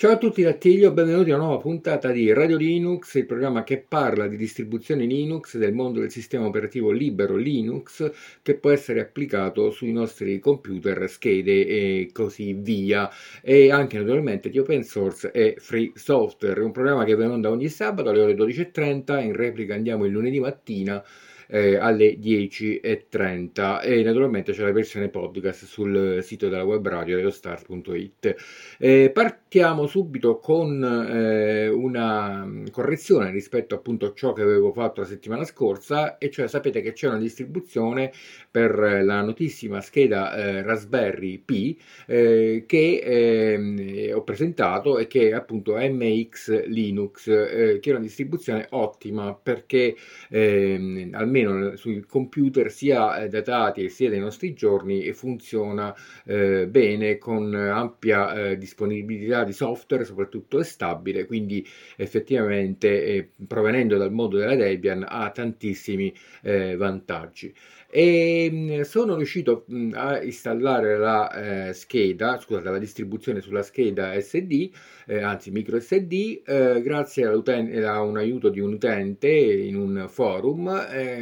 Ciao a tutti da Tiglio, benvenuti a una nuova puntata di Radio Linux, il programma che parla di distribuzione Linux del mondo del sistema operativo libero Linux che può essere applicato sui nostri computer, schede e così via. E anche naturalmente di open source e free software, un programma che va in onda ogni sabato alle ore 12.30, in replica andiamo il lunedì mattina eh, alle 10.30 e naturalmente c'è la versione podcast sul sito della web radio radiostar.it. Eh, partiamo subito con eh, una correzione rispetto appunto a ciò che avevo fatto la settimana scorsa e cioè sapete che c'è una distribuzione per la notissima scheda eh, Raspberry Pi eh, che ehm, ho presentato e che è appunto MX Linux eh, che è una distribuzione ottima perché ehm, almeno almeno sui computer sia eh, datati sia dei nostri giorni funziona eh, bene con ampia eh, disponibilità di software, soprattutto è stabile, quindi effettivamente eh, provenendo dal mondo della Debian ha tantissimi eh, vantaggi. E mm, sono riuscito a installare la eh, scheda, scusate, la distribuzione sulla scheda SD, anzi micro SD, grazie a un aiuto di un utente in un forum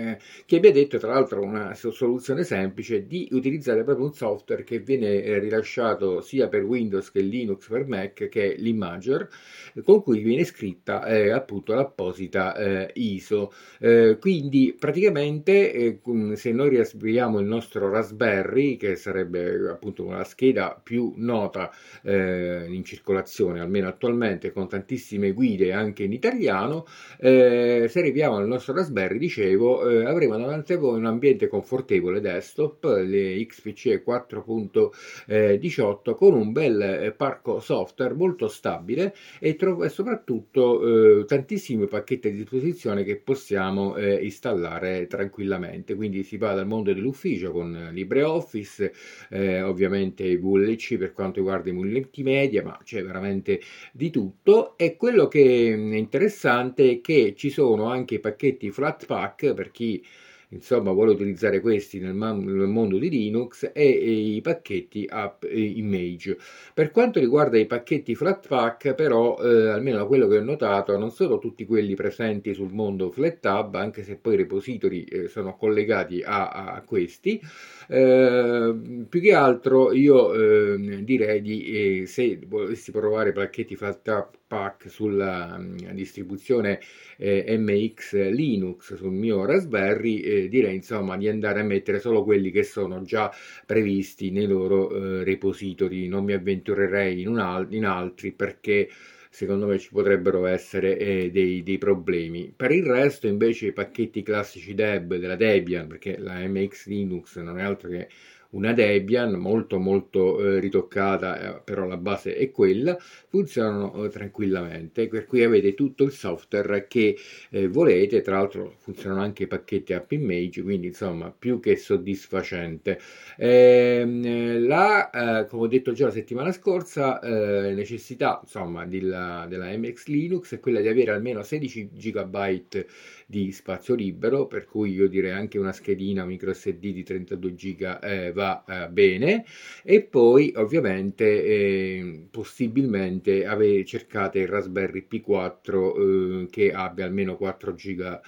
eh, che ha detto tra l'altro una soluzione semplice di utilizzare proprio un software che viene eh, rilasciato sia per Windows che Linux per Mac che è l'Imager con cui viene scritta eh, appunto l'apposita ISO. quindi praticamente se noi riapriamo il nostro Raspberry, che sarebbe appunto la scheda più nota eh, in circolazione, almeno attualmente, con tantissime guide anche in italiano, eh, se arriviamo al nostro Raspberry, dicevo, eh, avremo davanti a voi un ambiente confortevole desktop, le XPC 4.18, con un bel eh, parco software molto stabile e, tro- e soprattutto eh, tantissimi pacchetti a disposizione che possiamo eh, installare tranquillamente. Quindi si va dal mondo dell'ufficio con LibreOffice, eh, ovviamente VLC per quanto riguarda i multimedia, ma c'è veramente di tutto. E quello che è interessante è che ci sono anche i pacchetti Flatpak per chi insomma vuole utilizzare questi nel, mondo di Linux e, i pacchetti app image. Per quanto riguarda i pacchetti Flatpak, però, eh, almeno da quello che ho notato, non sono tutti quelli presenti sul mondo FlatHub, anche se poi i repository eh, sono collegati a, a questi. Eh, più che altro io eh, direi di eh, se volessi provare pacchetti Flatpak sulla um, distribuzione eh, MX Linux sul mio Raspberry eh, direi insomma di andare a mettere solo quelli che sono già previsti nei loro eh, repository. Non mi avventurerei in, al- in altri perché secondo me ci potrebbero essere eh, dei, dei, problemi. Per il resto, invece, i pacchetti classici Deb della Debian, perché la MX Linux non è altro che una Debian molto molto eh, ritoccata, eh, però la base è quella, funzionano eh, tranquillamente, per cui avete tutto il software che eh, volete, tra l'altro funzionano anche i pacchetti app image, quindi insomma più che soddisfacente. Ehm, la, come ho detto già la settimana scorsa, necessità insomma della, della MX Linux è quella di avere almeno 16 GB di spazio libero, per cui io direi anche una schedina micro SD di 32 GB eh, va eh, bene. E poi ovviamente eh, possibilmente ave- cercate il Raspberry P4 eh, che abbia almeno 4 GB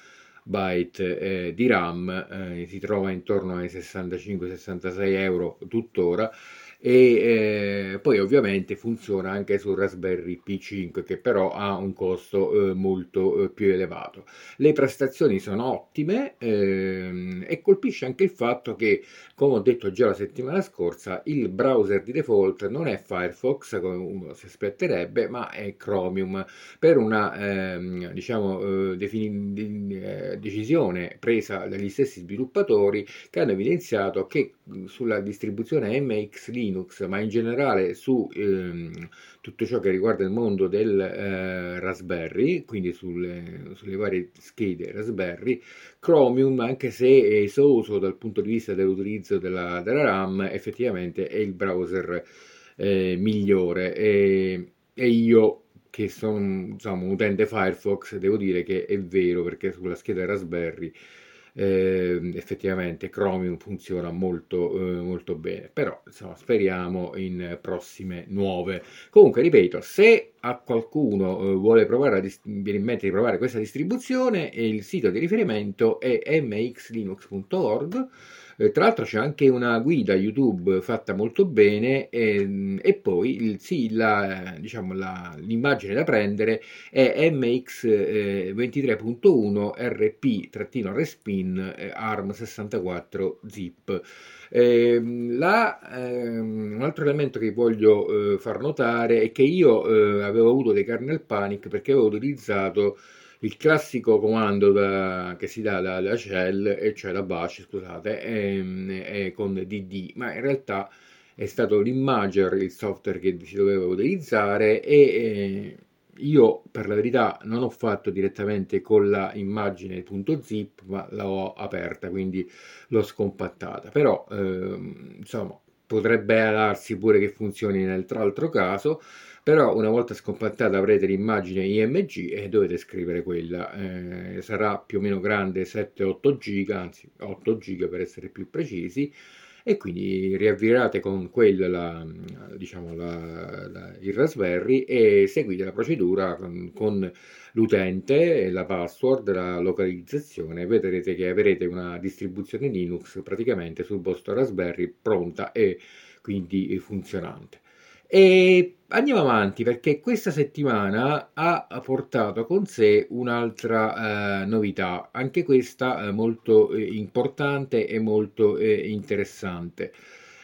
byte eh, di RAM, eh, si trova intorno ai 65-66 euro tuttora e eh, poi ovviamente funziona anche sul Raspberry P5 che però ha un costo eh, molto eh, più elevato. Le prestazioni sono ottime ehm, e colpisce anche il fatto che, come ho detto già la settimana scorsa, il browser di default non è Firefox come uno si aspetterebbe, ma è Chromium per una ehm, diciamo, eh, defini- eh, decisione presa dagli stessi sviluppatori che hanno evidenziato che sulla distribuzione MX Linux, ma in generale su ehm, tutto ciò che riguarda il mondo del eh, Raspberry, quindi sulle, sulle, varie schede Raspberry, Chromium, anche se esoso dal punto di vista dell'utilizzo della, della RAM, effettivamente è il browser eh, migliore. E, e io che sono insomma, un utente Firefox, devo dire che è vero perché sulla scheda Raspberry eh, effettivamente Chromium funziona molto, eh, molto bene, però insomma, speriamo in prossime nuove. Comunque, ripeto, se a qualcuno eh, vuole provare a dist- viene in mente di provare questa distribuzione, il sito di riferimento è mxlinux.org eh, tra l'altro c'è anche una guida YouTube fatta molto bene e, e poi il, sì, la, diciamo, la, l'immagine da prendere è MX23.1 RP-Respin ARM64 zip. Eh, la, eh, un altro elemento che voglio eh, far notare è che io eh, avevo avuto dei kernel panic perché avevo utilizzato il classico comando da, che si dà da shell, e cioè da bash, scusate, è, è con dd, ma in realtà è stato l'Imager il software che si doveva utilizzare e eh, io per la verità non ho fatto direttamente con la immagine.zip ma l'ho aperta quindi l'ho scompattata. Però eh, insomma potrebbe darsi pure che funzioni nell'altro caso però una volta scompattata avrete l'immagine IMG e dovete scrivere quella. Eh, sarà più o meno grande 7-8 giga anzi 8 giga per essere più precisi e quindi riavvirate con quella la, diciamo, la, la, il Raspberry e seguite la procedura con, con l'utente, la password, la localizzazione, vedrete che avrete una distribuzione Linux praticamente sul vostro Raspberry pronta e quindi funzionante. E andiamo avanti perché questa settimana ha portato con sé un'altra eh, novità, anche questa eh, molto eh, importante e molto eh, interessante.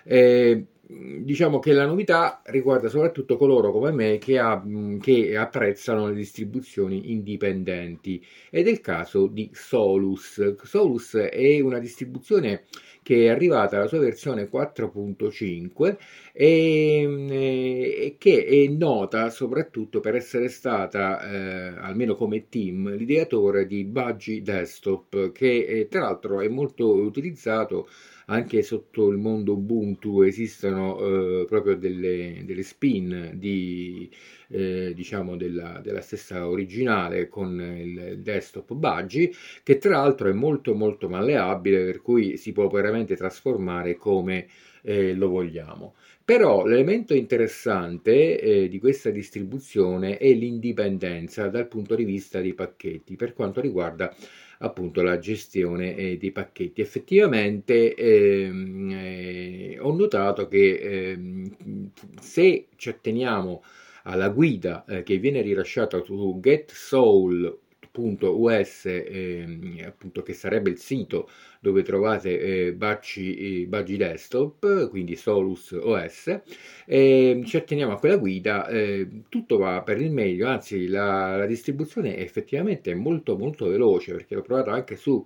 Eh, diciamo che la novità riguarda soprattutto coloro come me che, ha, che, apprezzano le distribuzioni indipendenti ed è il caso di Solus. Solus è una distribuzione che è arrivata alla sua versione 4.5 e, e che è nota soprattutto per essere stata, eh, almeno come team, l'ideatore di Budgie Desktop, che è, tra l'altro è molto utilizzato anche sotto il mondo Ubuntu esistono eh, proprio delle, delle, spin di, eh, diciamo della, della, stessa originale con il desktop Budgie che tra l'altro è molto molto malleabile per cui si può veramente trasformare come eh, lo vogliamo. Però l'elemento interessante eh, di questa distribuzione è l'indipendenza dal punto di vista dei pacchetti per quanto riguarda appunto la gestione eh, dei pacchetti. Effettivamente ehm, eh, ho notato che ehm, se ci atteniamo alla guida eh, che viene rilasciata su GetSoul us ehm, appunto che sarebbe il sito dove trovate eh, Baggi Desktop, quindi Solus OS, e ci atteniamo a quella guida, eh, tutto va per il meglio, anzi la, la, distribuzione è effettivamente molto molto veloce perché l'ho provato anche su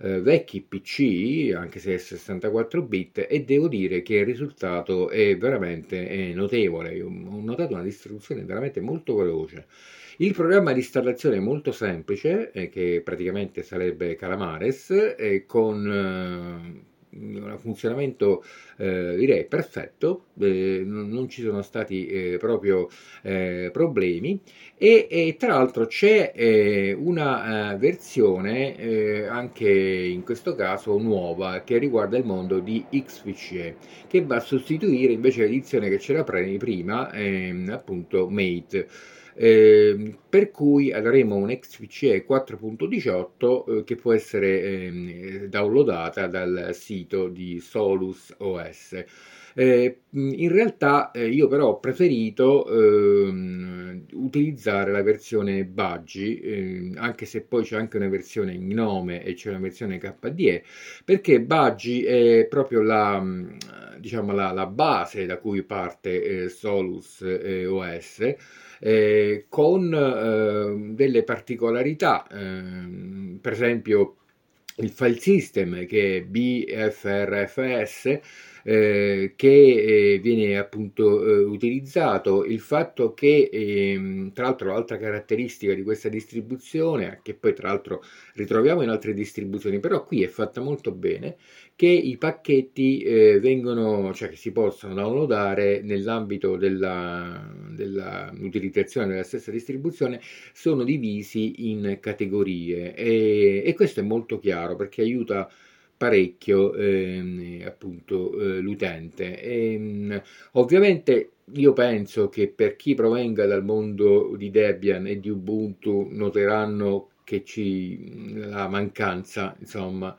eh, vecchi PC, anche se è 64 bit, e devo dire che il risultato è veramente è notevole, ho notato una distribuzione veramente molto veloce. Il programma di installazione è molto semplice, eh, che praticamente sarebbe Calamares, eh, con eh, un funzionamento eh, direi perfetto, eh, non, ci sono stati eh, proprio eh, problemi e, e, tra l'altro c'è eh, una versione anche in questo caso nuova che riguarda il mondo di XVCE che va a sostituire invece l'edizione che c'era prima ehm, appunto Mate. Eh, per cui avremo un XVCE 4.18 eh, che può essere eh, downloadata dal sito di Solus OS. Eh, in realtà eh, io però ho preferito ehm, utilizzare la versione Budgie, eh, anche se poi c'è anche una versione Gnome e c'è una versione KDE, perché Budgie è proprio la, diciamo, la, la base da cui parte eh, Solus OS eh, con eh, delle particolarità, eh, per esempio il file system che è BFRFS eh, che eh, viene appunto eh, utilizzato, il fatto che ehm, tra l'altro l'altra caratteristica di questa distribuzione, che poi tra l'altro ritroviamo in altre distribuzioni, però qui è fatta molto bene, che i pacchetti eh, vengono, cioè che si possono downloadare nell'ambito della, della utilizzazione della stessa distribuzione, sono divisi in categorie. E, e questo è molto chiaro perché aiuta parecchio eh, appunto eh, l'utente. E, ehm, ovviamente io penso che per chi provenga dal mondo di Debian e di Ubuntu noteranno che ci la mancanza, insomma,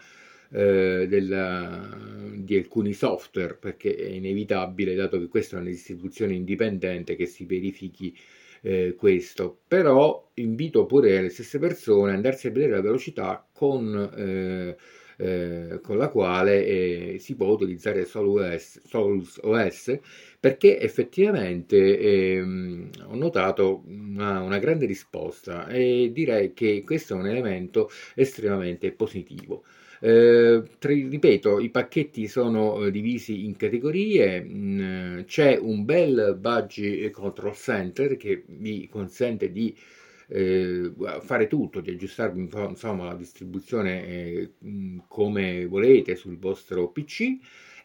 eh, della, di alcuni software, perché è inevitabile, dato che questa è una distribuzione indipendente, che si verifichi eh, questo. Però invito pure le stesse persone ad andarsi a vedere la velocità con eh, eh, con la quale eh, si può utilizzare Solus OS, perché effettivamente ehm, ho notato una, una, grande risposta e direi che questo è un elemento estremamente positivo. Eh, ripeto, i pacchetti sono eh, divisi in categorie, mh, mm, c'è un bel budget control center che vi consente di eh, fare tutto, di aggiustarvi insomma la distribuzione eh, come volete sul vostro PC.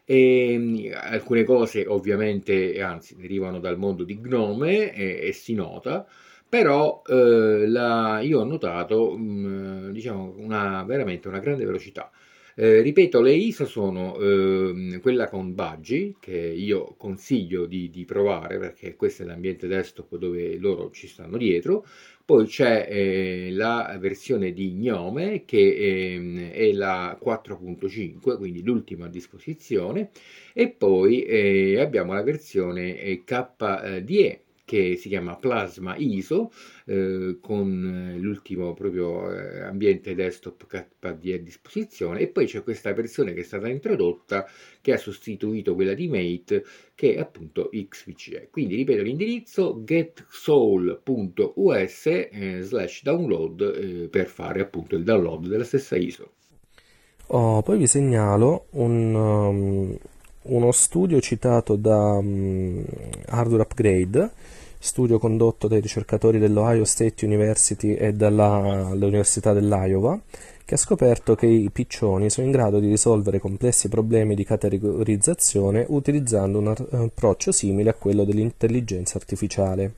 E, alcune cose ovviamente, anzi, derivano dal mondo di Gnome e, e si nota, però eh, la, io ho notato mh, diciamo una, veramente una grande velocità. Eh, ripeto, le ISO sono eh, quella con Budgie, che io consiglio di, di, provare perché questo è l'ambiente desktop dove loro ci stanno dietro. Poi c'è eh, la versione di Gnome che eh, è la 4.5, quindi l'ultima a disposizione, e poi eh, abbiamo la versione eh, KDE che si chiama Plasma ISO eh, con eh, l'ultimo proprio eh, ambiente desktop KDE a disposizione e poi c'è questa versione che è stata introdotta che ha sostituito quella di Mate che è appunto XVCE. Quindi ripeto l'indirizzo getsoul.us eh, slash download eh, per fare appunto il download della stessa ISO. Oh, poi vi segnalo un, um, uno studio citato da um, Hardware Upgrade studio condotto dai ricercatori dell'Ohio State University e dall'Università dell'Iowa, che ha scoperto che i piccioni sono in grado di risolvere complessi problemi di categorizzazione utilizzando un approccio simile a quello dell'intelligenza artificiale.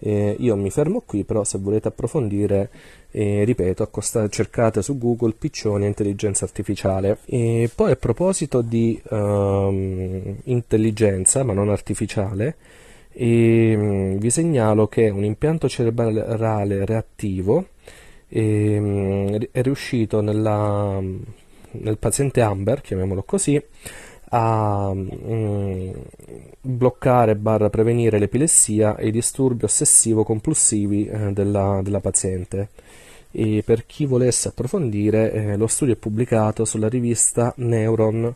Eh, io mi fermo qui, però se volete approfondire, eh, ripeto, accostate, cercate su Google piccioni intelligenza artificiale. E poi a proposito di um, intelligenza, ma non artificiale, e mm, vi segnalo che un impianto cerebrale reattivo e, è riuscito nella, nel paziente Amber, chiamiamolo così, a mm, bloccare barra prevenire l'epilessia e i disturbi ossessivo-compulsivi eh, della, della, paziente. E per chi volesse approfondire, eh, lo studio è pubblicato sulla rivista Neuron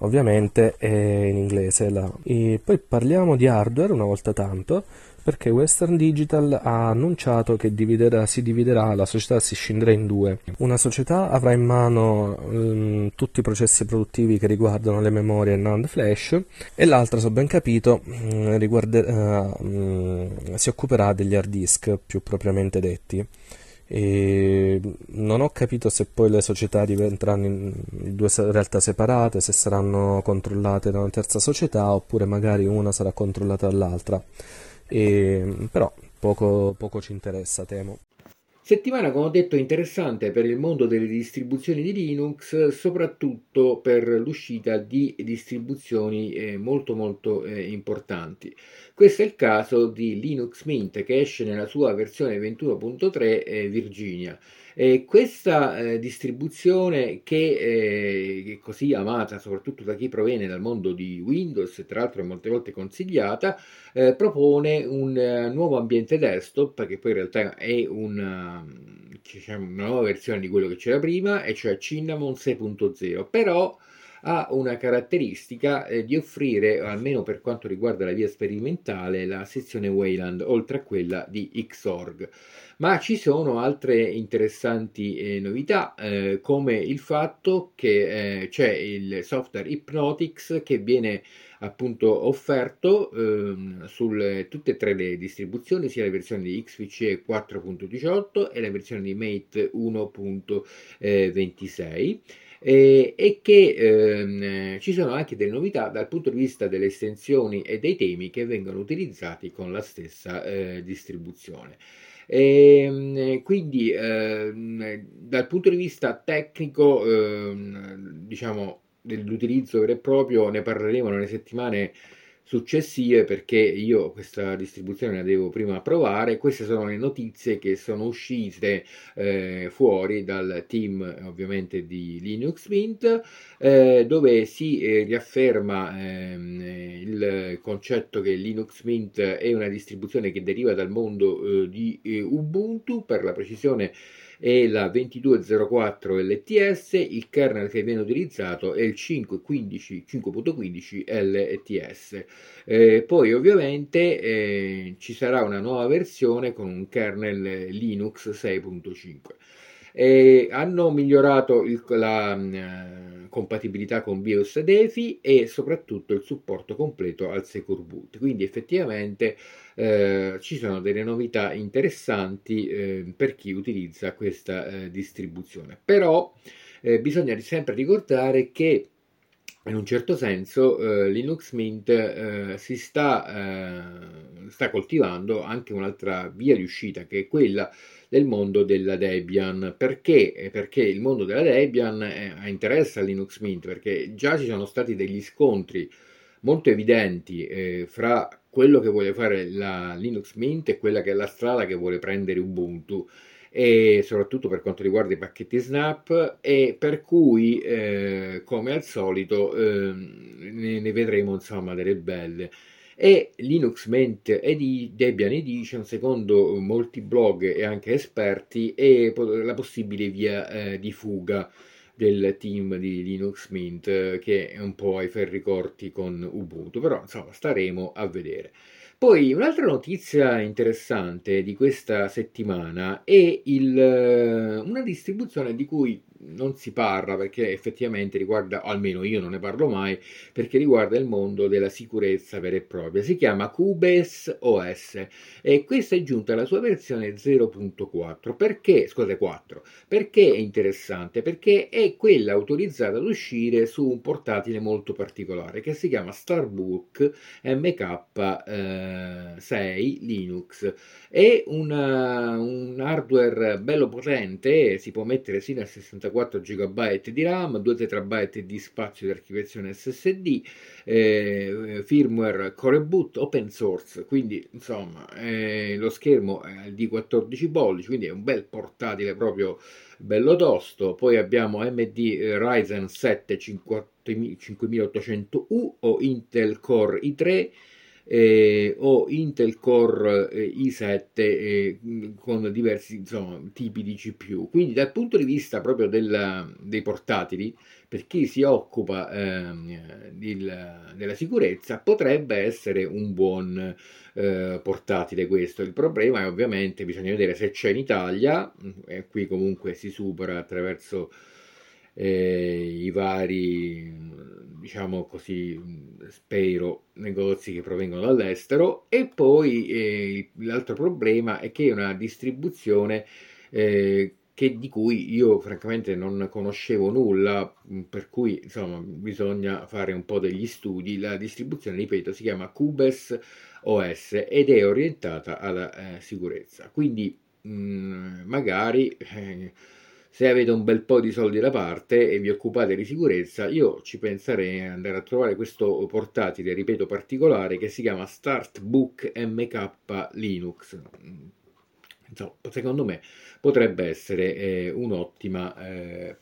ovviamente è in inglese. Là. E poi parliamo di hardware una volta tanto, perché Western Digital ha annunciato che dividerà, si dividerà, la società si scinderà in due. Una società avrà in mano um, tutti i processi produttivi che riguardano le memorie NAND flash e l'altra, se ho ben capito, um, riguarda, uh, um, si occuperà degli hard disk più propriamente detti. E non ho capito se poi le società diventeranno in due realtà separate, se saranno controllate da una terza società oppure magari una sarà controllata dall'altra. E, però poco, poco ci interessa, temo. Settimana, come ho detto, interessante per il mondo delle distribuzioni di Linux, soprattutto per l'uscita di distribuzioni eh, molto molto eh, importanti. Questo è il caso di Linux Mint che esce nella sua versione 21.3 eh, Virginia. E questa eh, distribuzione che eh, è così amata soprattutto da chi proviene dal mondo di Windows e tra l'altro è molte volte consigliata, eh, propone un uh, nuovo ambiente desktop che poi in realtà è una, diciamo, una nuova versione di quello che c'era prima e cioè Cinnamon 6.0 però ha una caratteristica eh, di offrire, almeno per quanto riguarda la via sperimentale, la sezione Wayland, oltre a quella di Xorg. Ma ci sono altre interessanti eh, novità, eh, come il fatto che eh, c'è il software Hypnotix che viene appunto offerto ehm, su tutte e tre le distribuzioni, sia la versione di XVC 4.18 e la versione di Mate 1.26 eh, e che ehm, ci sono anche delle novità dal punto di vista delle estensioni e dei temi che vengono utilizzati con la stessa eh, distribuzione. E, ehm, quindi ehm, dal punto di vista tecnico, ehm, diciamo, dell'utilizzo vero e proprio ne parleremo nelle settimane successive perché io questa distribuzione la devo prima provare. Queste sono le notizie che sono uscite eh, fuori dal team ovviamente di Linux Mint eh, dove si eh, riafferma ehm, il concetto che Linux Mint è una distribuzione che deriva dal mondo eh, di eh, Ubuntu per la precisione è la 2204 LTS, il kernel che viene utilizzato è il 5.15, 5.15 LTS. Eh, poi ovviamente eh, ci sarà una nuova versione con un kernel Linux 6.5. Eh, hanno migliorato il, la uh, compatibilità con BIOS DeFi e soprattutto il supporto completo al Secure Boot. Quindi effettivamente eh, ci sono delle novità interessanti eh, per chi utilizza questa eh, distribuzione. Però eh, bisogna sempre ricordare che in un certo senso eh, Linux Mint eh, si sta, eh, sta, coltivando anche un'altra via di uscita che è quella del mondo della Debian. Perché? Eh, perché il mondo della Debian eh, interessa a Linux Mint perché già ci sono stati degli scontri molto evidenti eh, fra quello che vuole fare la Linux Mint e quella che è la strada che vuole prendere Ubuntu e soprattutto per quanto riguarda i pacchetti Snap e per cui eh, come al solito eh, ne, ne, vedremo insomma delle belle. E Linux Mint e Debian Edition secondo molti blog e anche esperti è la possibile via eh, di fuga del team di Linux Mint che è un po' ai ferri corti con Ubuntu. Però insomma staremo a vedere poi un'altra notizia interessante di questa settimana è il, una distribuzione di cui non si parla perché effettivamente riguarda, almeno io non ne parlo mai, perché riguarda il mondo della sicurezza vera e propria. Si chiama Cubes OS e questa è giunta alla sua versione 0.4. Perché, scusate, 4. Perché è interessante? Perché è quella autorizzata ad uscire su un portatile molto particolare che si chiama Starbook MK6 eh, Linux. È una, un hardware bello potente, si può mettere sino a 64 64 GB di RAM, 2 TB di spazio di archiviazione SSD, eh, firmware Core Boot, open source, quindi insomma eh, lo schermo è di 14 pollici, quindi è un bel portatile proprio bello tosto. Poi abbiamo AMD Ryzen 7 5800U o Intel Core i3 eh, o Intel Core eh, i7 eh, con diversi insomma, tipi di CPU. Quindi dal punto di vista proprio della, dei portatili, per chi si occupa ehm, del, della sicurezza, potrebbe essere un buon eh, portatile questo. Il problema è ovviamente bisogna vedere se c'è in Italia, e qui comunque si supera attraverso eh, i vari, diciamo così, spero, negozi che provengono dall'estero e poi eh, l'altro problema è che è una distribuzione eh, che, di cui io francamente non conoscevo nulla, per cui insomma bisogna fare un po' degli studi. La distribuzione, ripeto, si chiama Cubes OS ed è orientata alla eh, sicurezza. Quindi mh, magari eh, se avete un bel po' di soldi da parte e vi occupate di sicurezza, io ci penserei ad andare a trovare questo portatile, ripeto, particolare che si chiama Startbook MK Linux. Insomma, secondo me potrebbe essere eh, un'ottima eh,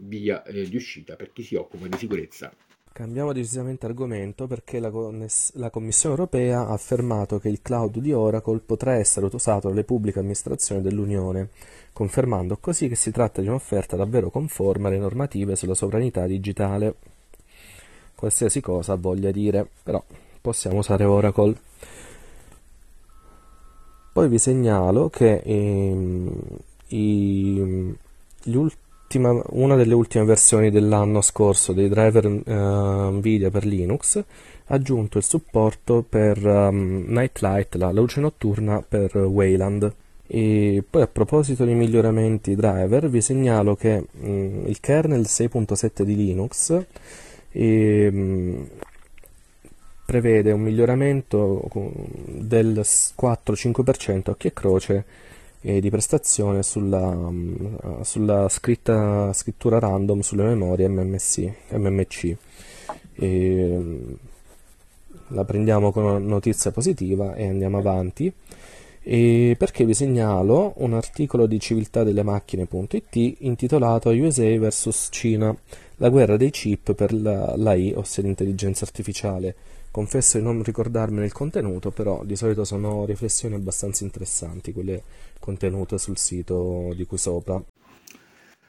via eh, di uscita per chi si occupa di sicurezza. Cambiamo decisamente argomento perché la, la, Commissione europea ha affermato che il cloud di Oracle potrà essere usato dalle pubbliche amministrazioni dell'Unione confermando così che si tratta di un'offerta davvero conforme alle normative sulla sovranità digitale. Qualsiasi cosa voglia dire, però possiamo usare Oracle. Poi vi segnalo che ehm, i, ultima, una delle ultime versioni dell'anno scorso dei driver uh, Nvidia per Linux ha aggiunto il supporto per um, Nightlight, la luce notturna per Wayland. E poi a proposito di miglioramenti driver, vi segnalo che um, il kernel 6.7 di Linux um, prevede un miglioramento del 4-5% occhio e croce eh, di prestazione sulla, um, sulla scritta, scrittura random sulle memorie MMC. MMC. E, la prendiamo come notizia positiva e andiamo avanti. E perché vi segnalo un articolo di civiltà delle macchine.it intitolato USA vs Cina, la guerra dei chip per l'AI, ossia l'intelligenza artificiale. Confesso di non ricordarmene il contenuto, però di solito sono riflessioni abbastanza interessanti quelle contenute sul sito di qui sopra.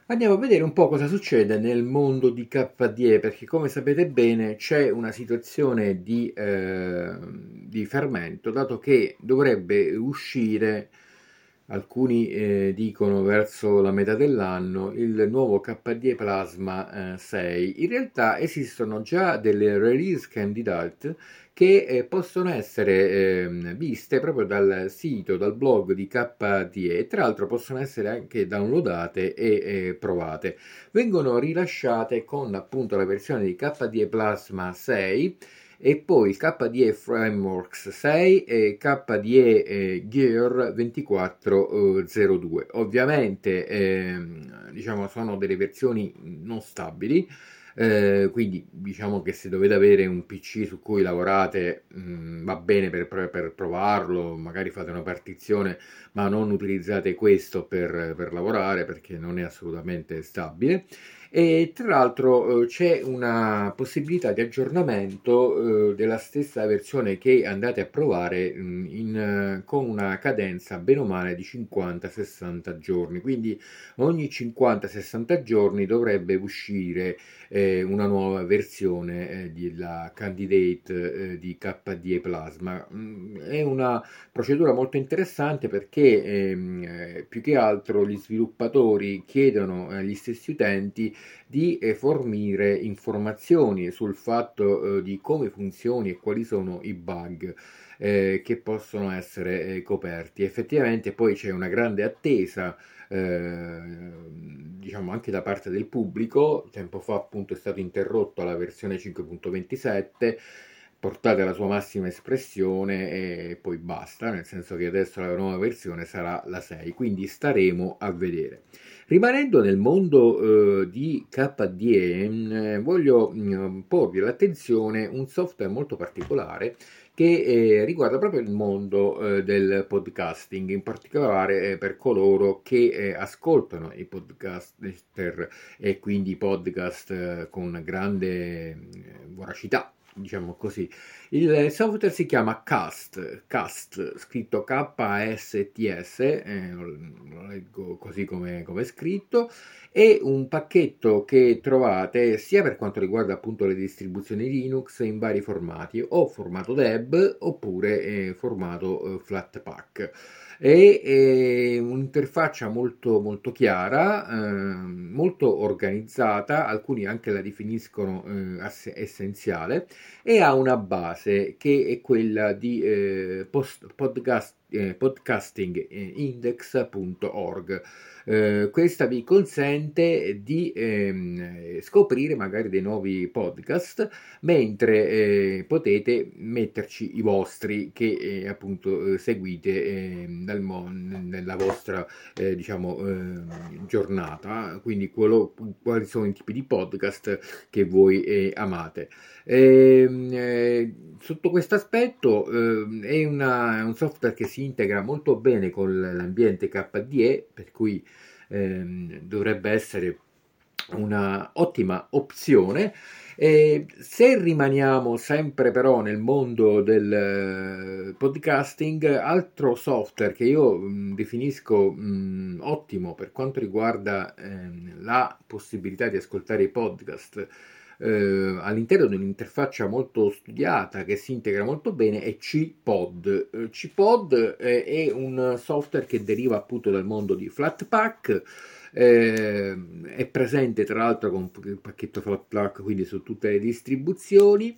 Andiamo a vedere un po' cosa succede nel mondo di KDE, perché come sapete bene c'è una situazione di, eh, di fermento, dato che dovrebbe uscire, alcuni eh, dicono verso la metà dell'anno, il nuovo KDE Plasma eh, 6. In realtà esistono già delle release candidate che eh, possono essere eh, viste proprio dal sito, dal blog di KDE e tra l'altro possono essere anche downloadate e provate. Vengono rilasciate con appunto la versione di KDE Plasma 6 e poi il KDE Frameworks 6 e KDE eh, Gear 2402. Ovviamente ehm, diciamo sono delle versioni non stabili eh, quindi diciamo che se dovete avere un PC su cui lavorate mh, mm, va bene per, per, provarlo, magari fate una partizione, ma non utilizzate questo per, per lavorare perché non è assolutamente stabile e tra l'altro eh, c'è una possibilità di aggiornamento eh, della stessa versione che andate a provare mm, in, con una cadenza bene o male di 50-60 giorni. Quindi ogni 50-60 giorni dovrebbe uscire eh, una nuova versione eh, della candidate eh, di KDE Plasma. Mm, è una procedura molto interessante perché ehm, eh, più che altro gli sviluppatori chiedono agli stessi utenti di eh, fornire informazioni sul fatto eh, di come funzioni e quali sono i bug eh, che possono essere coperti. Effettivamente poi c'è una grande attesa diciamo anche da parte del pubblico, tempo fa appunto è stato interrotto alla versione 5.27 portata alla sua massima espressione e poi basta, nel senso che adesso la nuova versione sarà la 6, quindi staremo a vedere. Rimanendo nel mondo eh, di KDE, eh, voglio mh, mm, porvi all'attenzione un software molto particolare che eh, riguarda proprio il mondo eh, del podcasting, in particolare eh, per coloro che eh, ascoltano i podcaster e quindi i podcast eh, con grande voracità diciamo così. Il software si chiama Cast, Cast scritto K-A-S-T-S, eh, lo leggo così come, è scritto, è un pacchetto che trovate sia per quanto riguarda appunto le distribuzioni Linux in vari formati, o formato Deb oppure eh, formato eh, Flatpak. È un'interfaccia molto, molto chiara, eh, molto organizzata, alcuni anche la definiscono eh, essenziale e ha una base che è quella di eh, post, podcast, eh, podcastingindex.org eh, questa vi consente di ehm, scoprire magari dei nuovi podcast mentre eh, potete metterci i vostri che eh, appunto eh, seguite ehm, nel mon- nella vostra eh, diciamo ehm, giornata. Quindi quello, quali sono i tipi di podcast che voi amate. Ehm, sotto questo aspetto è, una, un software che si integra molto bene con l'ambiente KDE per cui ehm, dovrebbe essere una ottima opzione. E se rimaniamo sempre però nel mondo del eh, podcasting, altro software che io mh, definisco mh, ottimo per quanto riguarda ehm, la possibilità di ascoltare i podcast eh, all'interno di un'interfaccia molto studiata che si integra molto bene è CPod. Eh, CPod eh, è un software che deriva appunto dal mondo di Flatpak eh, è presente tra l'altro con il pacchetto Flatpak, quindi su tutte le distribuzioni.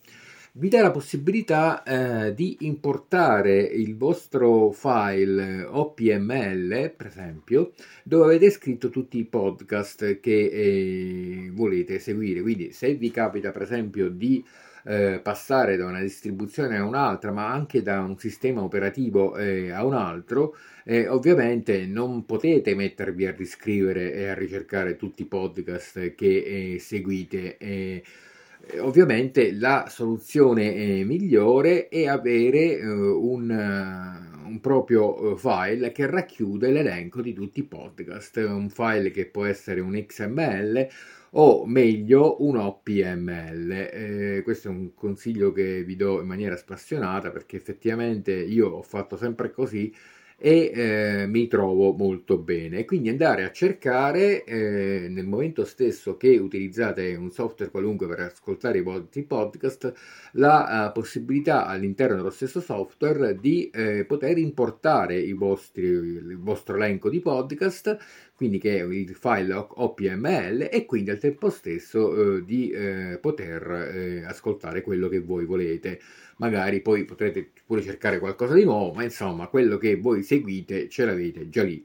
Vi dà la possibilità eh, di importare il vostro file OPML, per esempio, dove avete scritto tutti i podcast che eh, volete seguire. Quindi, se vi capita, per esempio, di eh, passare da una distribuzione a un'altra, ma anche da un sistema operativo eh, a un altro, eh, ovviamente non potete mettervi a riscrivere e a ricercare tutti i podcast che eh, seguite. Eh, ovviamente la soluzione eh, migliore è avere un, un proprio file che racchiude l'elenco di tutti i podcast, un file che può essere un XML o meglio un OPML. Eh, questo è un consiglio che vi do in maniera spassionata perché effettivamente io ho fatto sempre così e eh, mi trovo molto bene. Quindi andare a cercare eh, nel momento stesso che utilizzate un software qualunque per ascoltare i vostri podcast la uh, possibilità all'interno dello stesso software di eh, poter importare vostri, il vostro elenco di podcast quindi che è il file OPML e quindi al tempo stesso eh, di eh, poter ascoltare quello che voi volete. Magari poi potrete pure cercare qualcosa di nuovo, ma insomma quello che voi seguite ce l'avete già lì.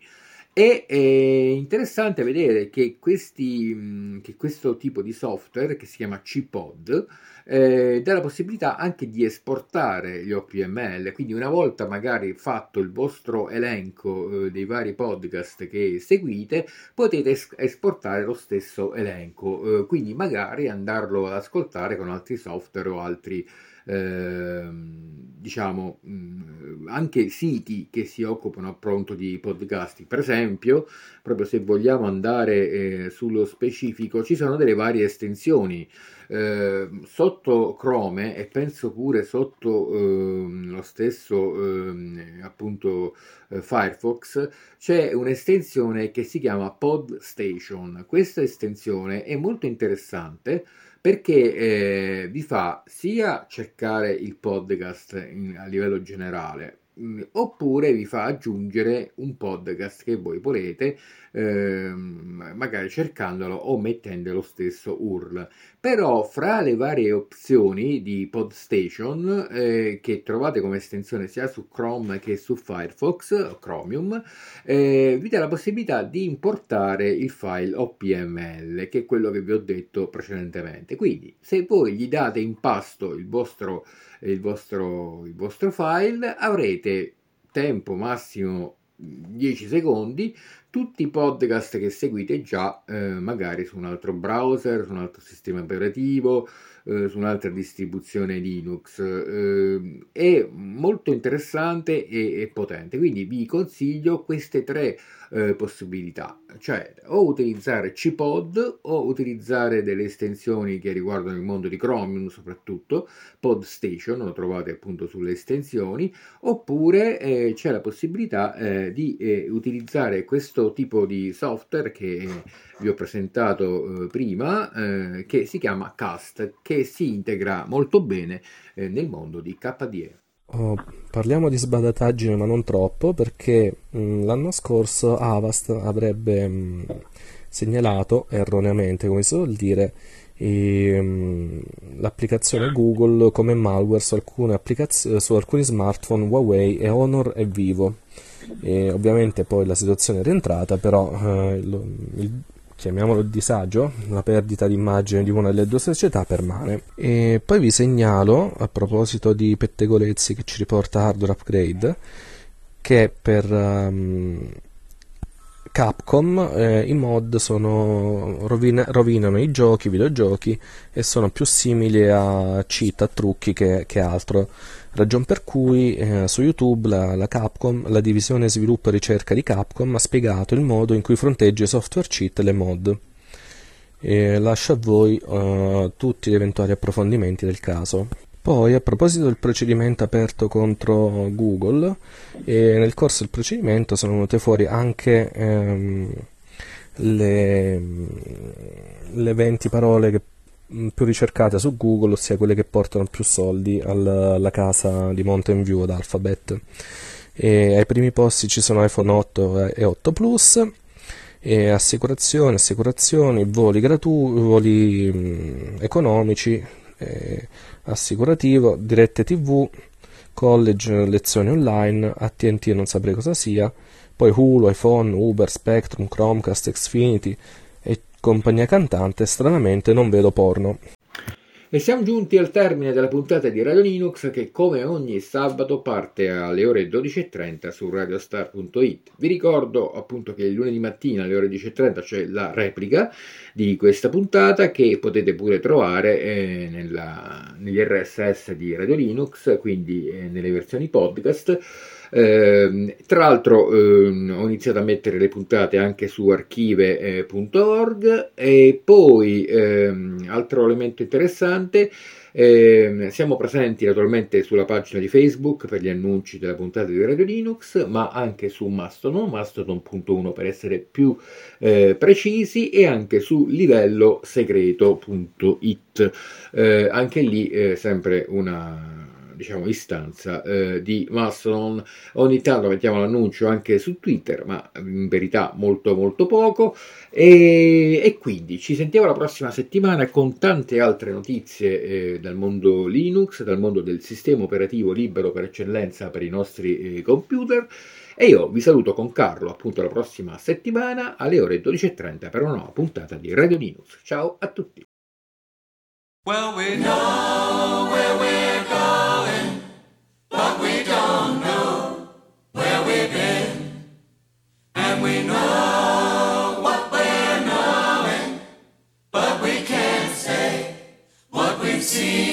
E è interessante vedere che, questi, che questo tipo di software, che si chiama CPod, eh, dà la possibilità anche di esportare gli OPML, quindi una volta magari fatto il vostro elenco eh, dei vari podcast che seguite, potete es- esportare lo stesso elenco, eh, quindi magari andarlo ad ascoltare con altri software o altri eh, diciamo mh, anche siti che si occupano appunto di podcasting per esempio proprio se vogliamo andare eh, sullo specifico ci sono delle varie estensioni. Eh, sotto Chrome e penso pure sotto ehm, lo stesso ehm, appunto eh, Firefox c'è un'estensione che si chiama PodStation. Questa estensione è molto interessante perché eh, vi fa sia cercare il podcast in, a livello generale, mh, oppure vi fa aggiungere un podcast che voi volete ehm, magari cercandolo o mettendo lo stesso URL. Però fra le varie opzioni di PodStation eh, che trovate come estensione sia su Chrome che su Firefox, Chromium, eh, vi dà la possibilità di importare il file OPML, che è quello che vi ho detto precedentemente. Quindi se voi gli date in pasto il vostro, il vostro, il vostro file, avrete tempo massimo 10 secondi tutti i podcast che seguite già eh, magari su un altro browser, su un altro sistema operativo, eh, su un'altra distribuzione Linux. Eh, è molto interessante e, e, potente, quindi vi consiglio queste tre eh, possibilità, cioè o utilizzare CPod o utilizzare delle estensioni che riguardano il mondo di Chromium soprattutto, PodStation, lo trovate appunto sulle estensioni, oppure eh, c'è la possibilità eh, di eh, utilizzare questo tipo di software che vi ho presentato eh, prima, eh, che si chiama Cast, che si integra molto bene eh, nel mondo di KDE. Oh, parliamo di sbadataggine ma non troppo perché mh, mm, l'anno scorso Avast avrebbe mh, mm, segnalato erroneamente, come si vuol dire, e, mh, mm, l'applicazione Google come malware su, applicaz- su alcuni smartphone Huawei e Honor e Vivo. E ovviamente poi la situazione è rientrata, però eh, il, il, chiamiamolo disagio, la perdita di immagine di una delle due società permane. E poi vi segnalo, a proposito di pettegolezzi che ci riporta Hardware Upgrade, che per um, Capcom eh, i mod sono, rovina, rovinano i giochi, i videogiochi e sono più simili a cheat, a trucchi che, che altro ragion per cui eh, su YouTube la, la, Capcom, la divisione sviluppo e ricerca di Capcom ha spiegato il modo in cui fronteggia i software cheat e le mod. e lascio a voi uh, tutti gli eventuali approfondimenti del caso. Poi, a proposito del procedimento aperto contro Google, eh, nel corso del procedimento sono venute fuori anche ehm, le, le 20 parole che, più ricercate su Google, ossia quelle che portano più soldi alla, casa di Mountain View ad Alphabet. E ai primi posti ci sono iPhone 8 e 8 Plus, e assicurazioni, assicurazioni, voli gratuiti, voli mh, mm, economici, eh, assicurativo, dirette TV, college, lezioni online, AT&T non saprei cosa sia, poi Hulu, iPhone, Uber, Spectrum, Chromecast, Xfinity compagnia cantante, stranamente non vedo porno. E siamo giunti al termine della puntata di Radio Linux che come ogni sabato parte alle ore 12.30 su radiostar.it. Vi ricordo appunto che il lunedì mattina alle ore 10.30 c'è la replica di questa puntata che potete pure trovare eh, nella, negli RSS di Radio Linux, quindi eh, nelle versioni podcast eh, tra l'altro eh, ho iniziato a mettere le puntate anche su archive.org e poi ehm, altro elemento interessante eh, siamo presenti naturalmente sulla pagina di Facebook per gli annunci della puntata di Radio Linux, ma anche su Mastodon, mastodon.1 per essere più eh, precisi, e anche su livello segreto.it. Eh, anche lì eh, sempre una diciamo, istanza eh, di Mastodon. Ogni tanto mettiamo l'annuncio anche su Twitter, ma in verità molto molto poco. E, e quindi ci sentiamo la prossima settimana con tante altre notizie eh, dal mondo Linux, dal mondo del sistema operativo libero per eccellenza per i nostri eh, computer. E io vi saluto con Carlo appunto la prossima settimana alle ore 12.30 per una nuova puntata di Radio Linux. Ciao a tutti! Well, we know where we're but we don't know where we've been, and we know what we're knowing, but we can't say what we've seen.